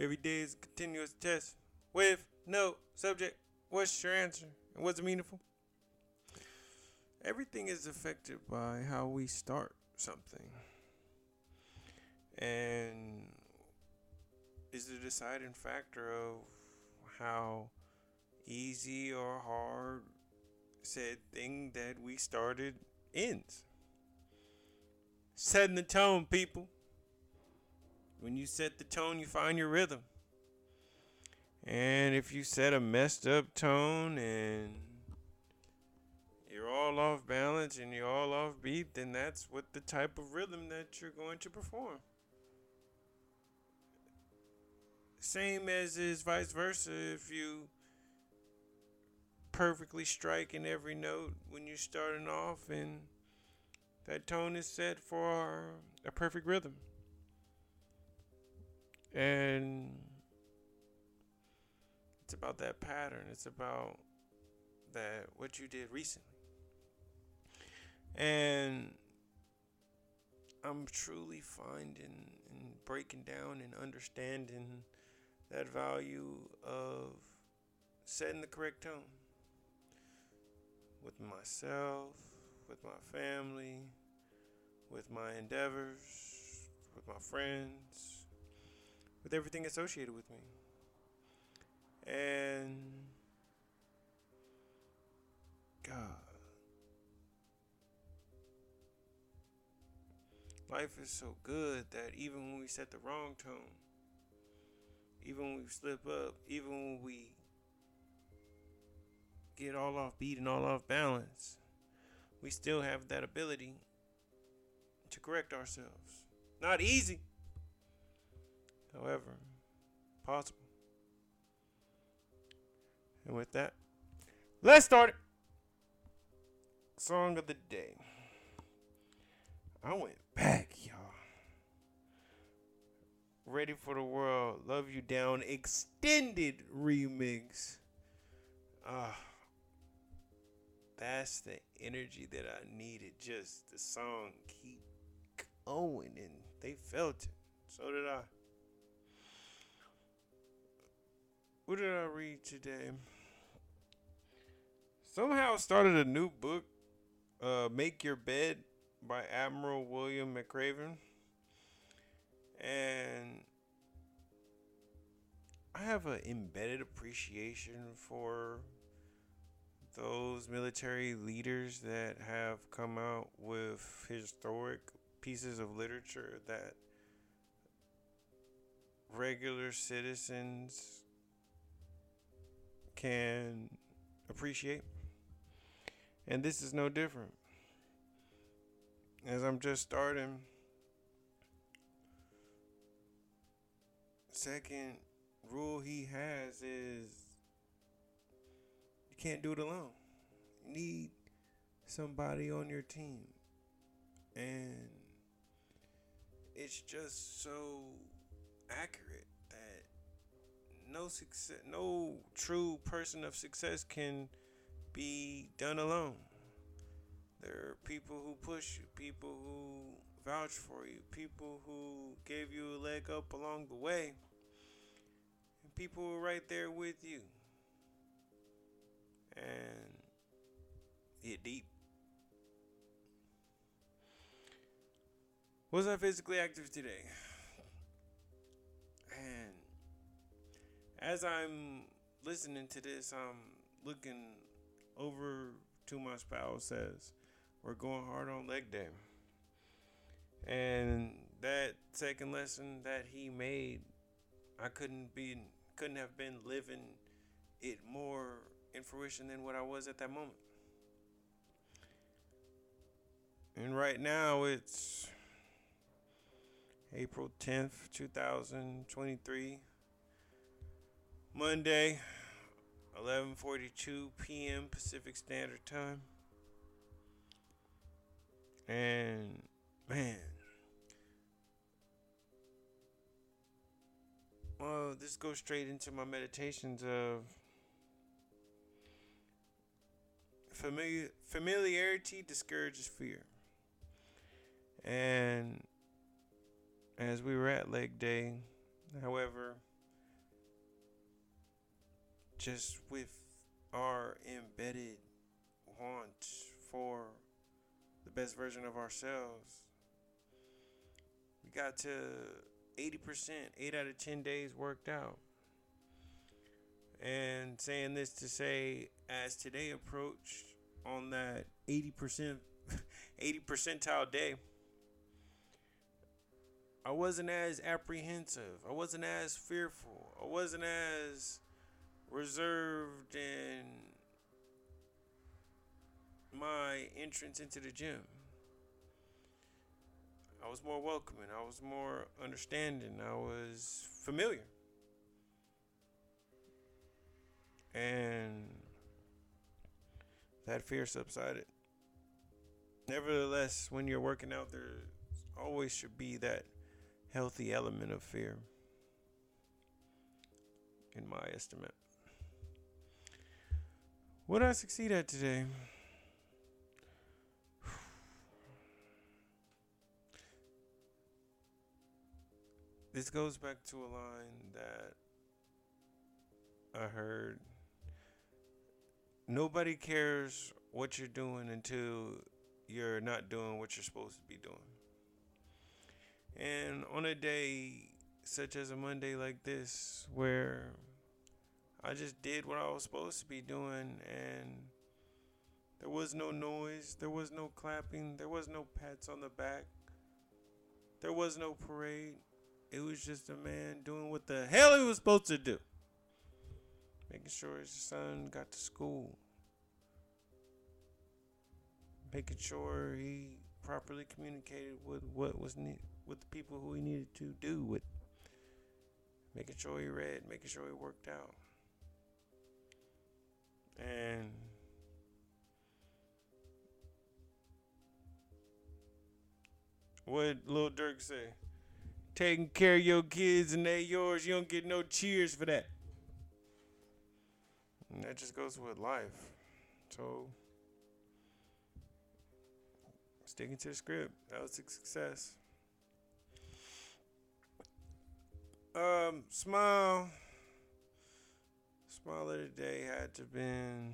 Every day is a continuous test with no subject. What's your answer? And it meaningful? Everything is affected by how we start something. And is the deciding factor of how easy or hard said thing that we started ends. Setting the tone, people. When you set the tone, you find your rhythm. And if you set a messed up tone and you're all off balance and you're all off beat, then that's what the type of rhythm that you're going to perform. Same as is vice versa if you perfectly striking every note when you're starting off and that tone is set for a perfect rhythm. And it's about that pattern. It's about that what you did recently. And I'm truly finding and breaking down and understanding that value of setting the correct tone with myself, with my family, with my endeavors, with my friends, with everything associated with me. And God, life is so good that even when we set the wrong tone, even when we slip up, even when we get all off beat and all off balance, we still have that ability to correct ourselves. Not easy, however, possible. And with that, let's start it. Song of the day. I went back, y'all. Ready for the World, Love You Down extended remix. Ah. That's the energy that I needed. Just the song keep going and they felt it. So did I. What did I read today? Somehow started a new book, uh, Make Your Bed by Admiral William McRaven. And I have an embedded appreciation for those military leaders that have come out with historic pieces of literature that regular citizens can appreciate. And this is no different. As I'm just starting, second rule he has is you can't do it alone. You need somebody on your team. And it's just so accurate no success no true person of success can be done alone. There are people who push you, people who vouch for you, people who gave you a leg up along the way, and people who are right there with you and hit deep. Was I physically active today? As I'm listening to this, I'm looking over to my spouse says, we're going hard on leg day. And that second lesson that he made, I couldn't be couldn't have been living it more in fruition than what I was at that moment. And right now it's April 10th, 2023. Monday, 11:42 p.m. Pacific Standard Time. And man, well, this goes straight into my meditations of familiar, familiarity discourages fear. And as we were at leg day, however, just with our embedded want for the best version of ourselves. We got to 80%, 8 out of 10 days worked out. And saying this to say, as today approached on that 80%, 80 percentile day, I wasn't as apprehensive. I wasn't as fearful. I wasn't as reserved in my entrance into the gym. I was more welcoming. I was more understanding. I was familiar. And that fear subsided. Nevertheless, when you're working out, there always should be that healthy element of fear, in my estimate. What I succeed at today? This goes back to a line that I heard. Nobody cares what you're doing until you're not doing what you're supposed to be doing. And on a day such as a Monday like this, where I just did what I was supposed to be doing, and there was no noise, there was no clapping, there was no pats on the back, there was no parade. It was just a man doing what the hell he was supposed to do. Making sure his son got to school. Making sure he properly communicated with what was need with the people who he needed to do with. Making sure he read, making sure he worked out. And what Lil Durk say? taking care of your kids and they yours, you don't get no cheers for that. And that just goes with life. So sticking to the script. That was a success. Um, smile. Smile today had to been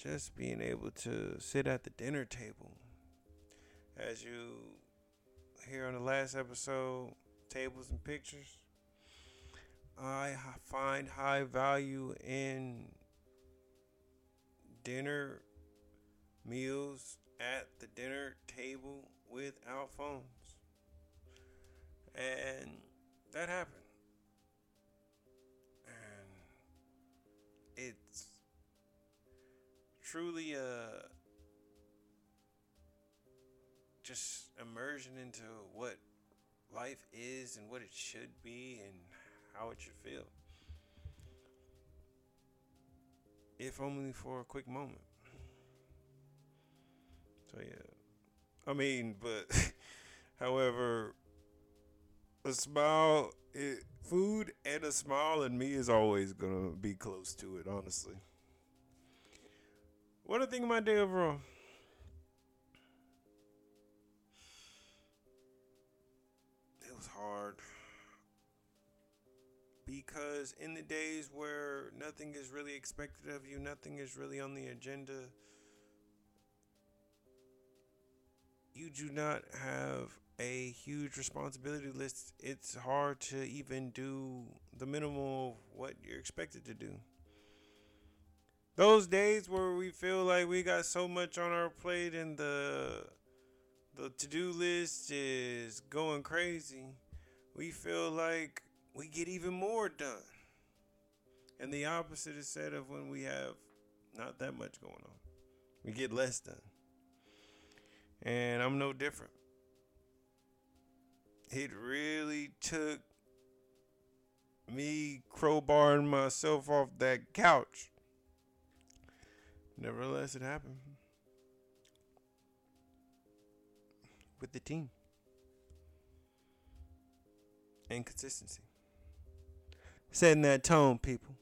just being able to sit at the dinner table as you hear on the last episode, Tables and Pictures. I find high value in dinner meals at the dinner table without phones. And that happened. Truly a just immersion into what life is and what it should be and how it should feel. If only for a quick moment. So yeah. I mean, but however, a smile, it, food and a smile in me is always gonna be close to it, honestly. What do you think of my day overall? It was hard because in the days where nothing is really expected of you, nothing is really on the agenda, you do not have a huge responsibility list. It's hard to even do the minimal of what you're expected to do. Those days where we feel like we got so much on our plate and the the to-do list is going crazy we feel like we get even more done. And the opposite is said of when we have not that much going on. We get less done. And I'm no different. It really took me crowbarring myself off that couch. Nevertheless, it happened. With the team and consistency. Setting that tone, people.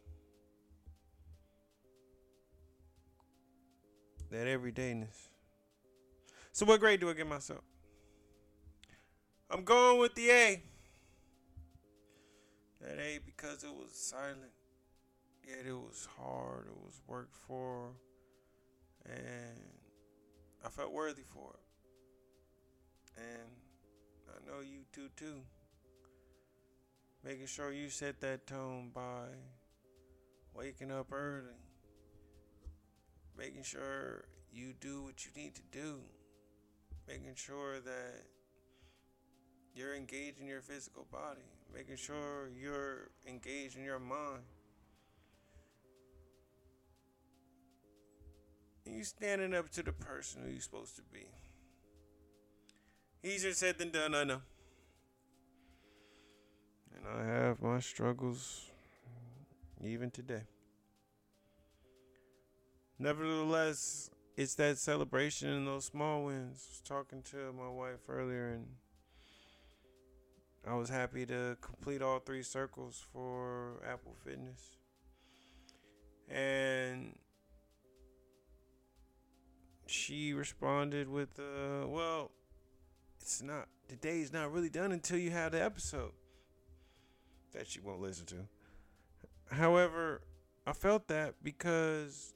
That everydayness. So, what grade do I give myself? I'm going with the A. That A because it was silent, yet it was hard, it was worked for, and I felt worthy for it. And I know you do too. Making sure you set that tone by waking up early, making sure you do what you need to do, making sure that you're engaged in your physical body, making sure you're engaged in your mind. You standing up to the person who you're supposed to be. Easier said than done, I know. And I have my struggles even today. Nevertheless, it's that celebration and those small wins. I was talking to my wife earlier and I was happy to complete all three circles for Apple Fitness. And she responded with, uh, well, it's not, the day's not really done until you have the episode that she won't listen to. However, I felt that because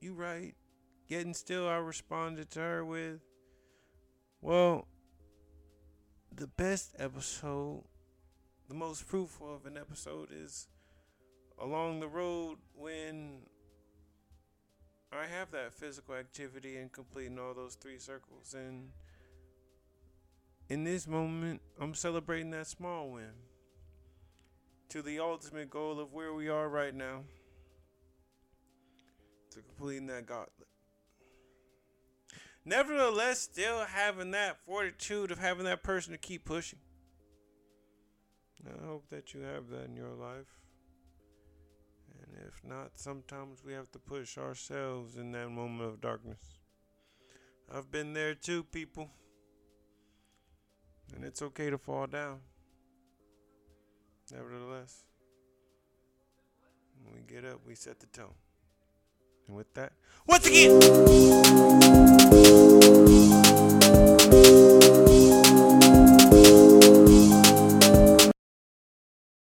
you right. Getting still, I responded to her with, well, the best episode, the most fruitful of an episode is along the road when I have that physical activity and completing all those three circles. And in this moment, I'm celebrating that small win to the ultimate goal of where we are right now to completing that gauntlet. Nevertheless, still having that fortitude of having that person to keep pushing. I hope that you have that in your life. And if not, sometimes we have to push ourselves in that moment of darkness. I've been there too, people. And it's okay to fall down. Nevertheless, when we get up, we set the tone. And with that, once again.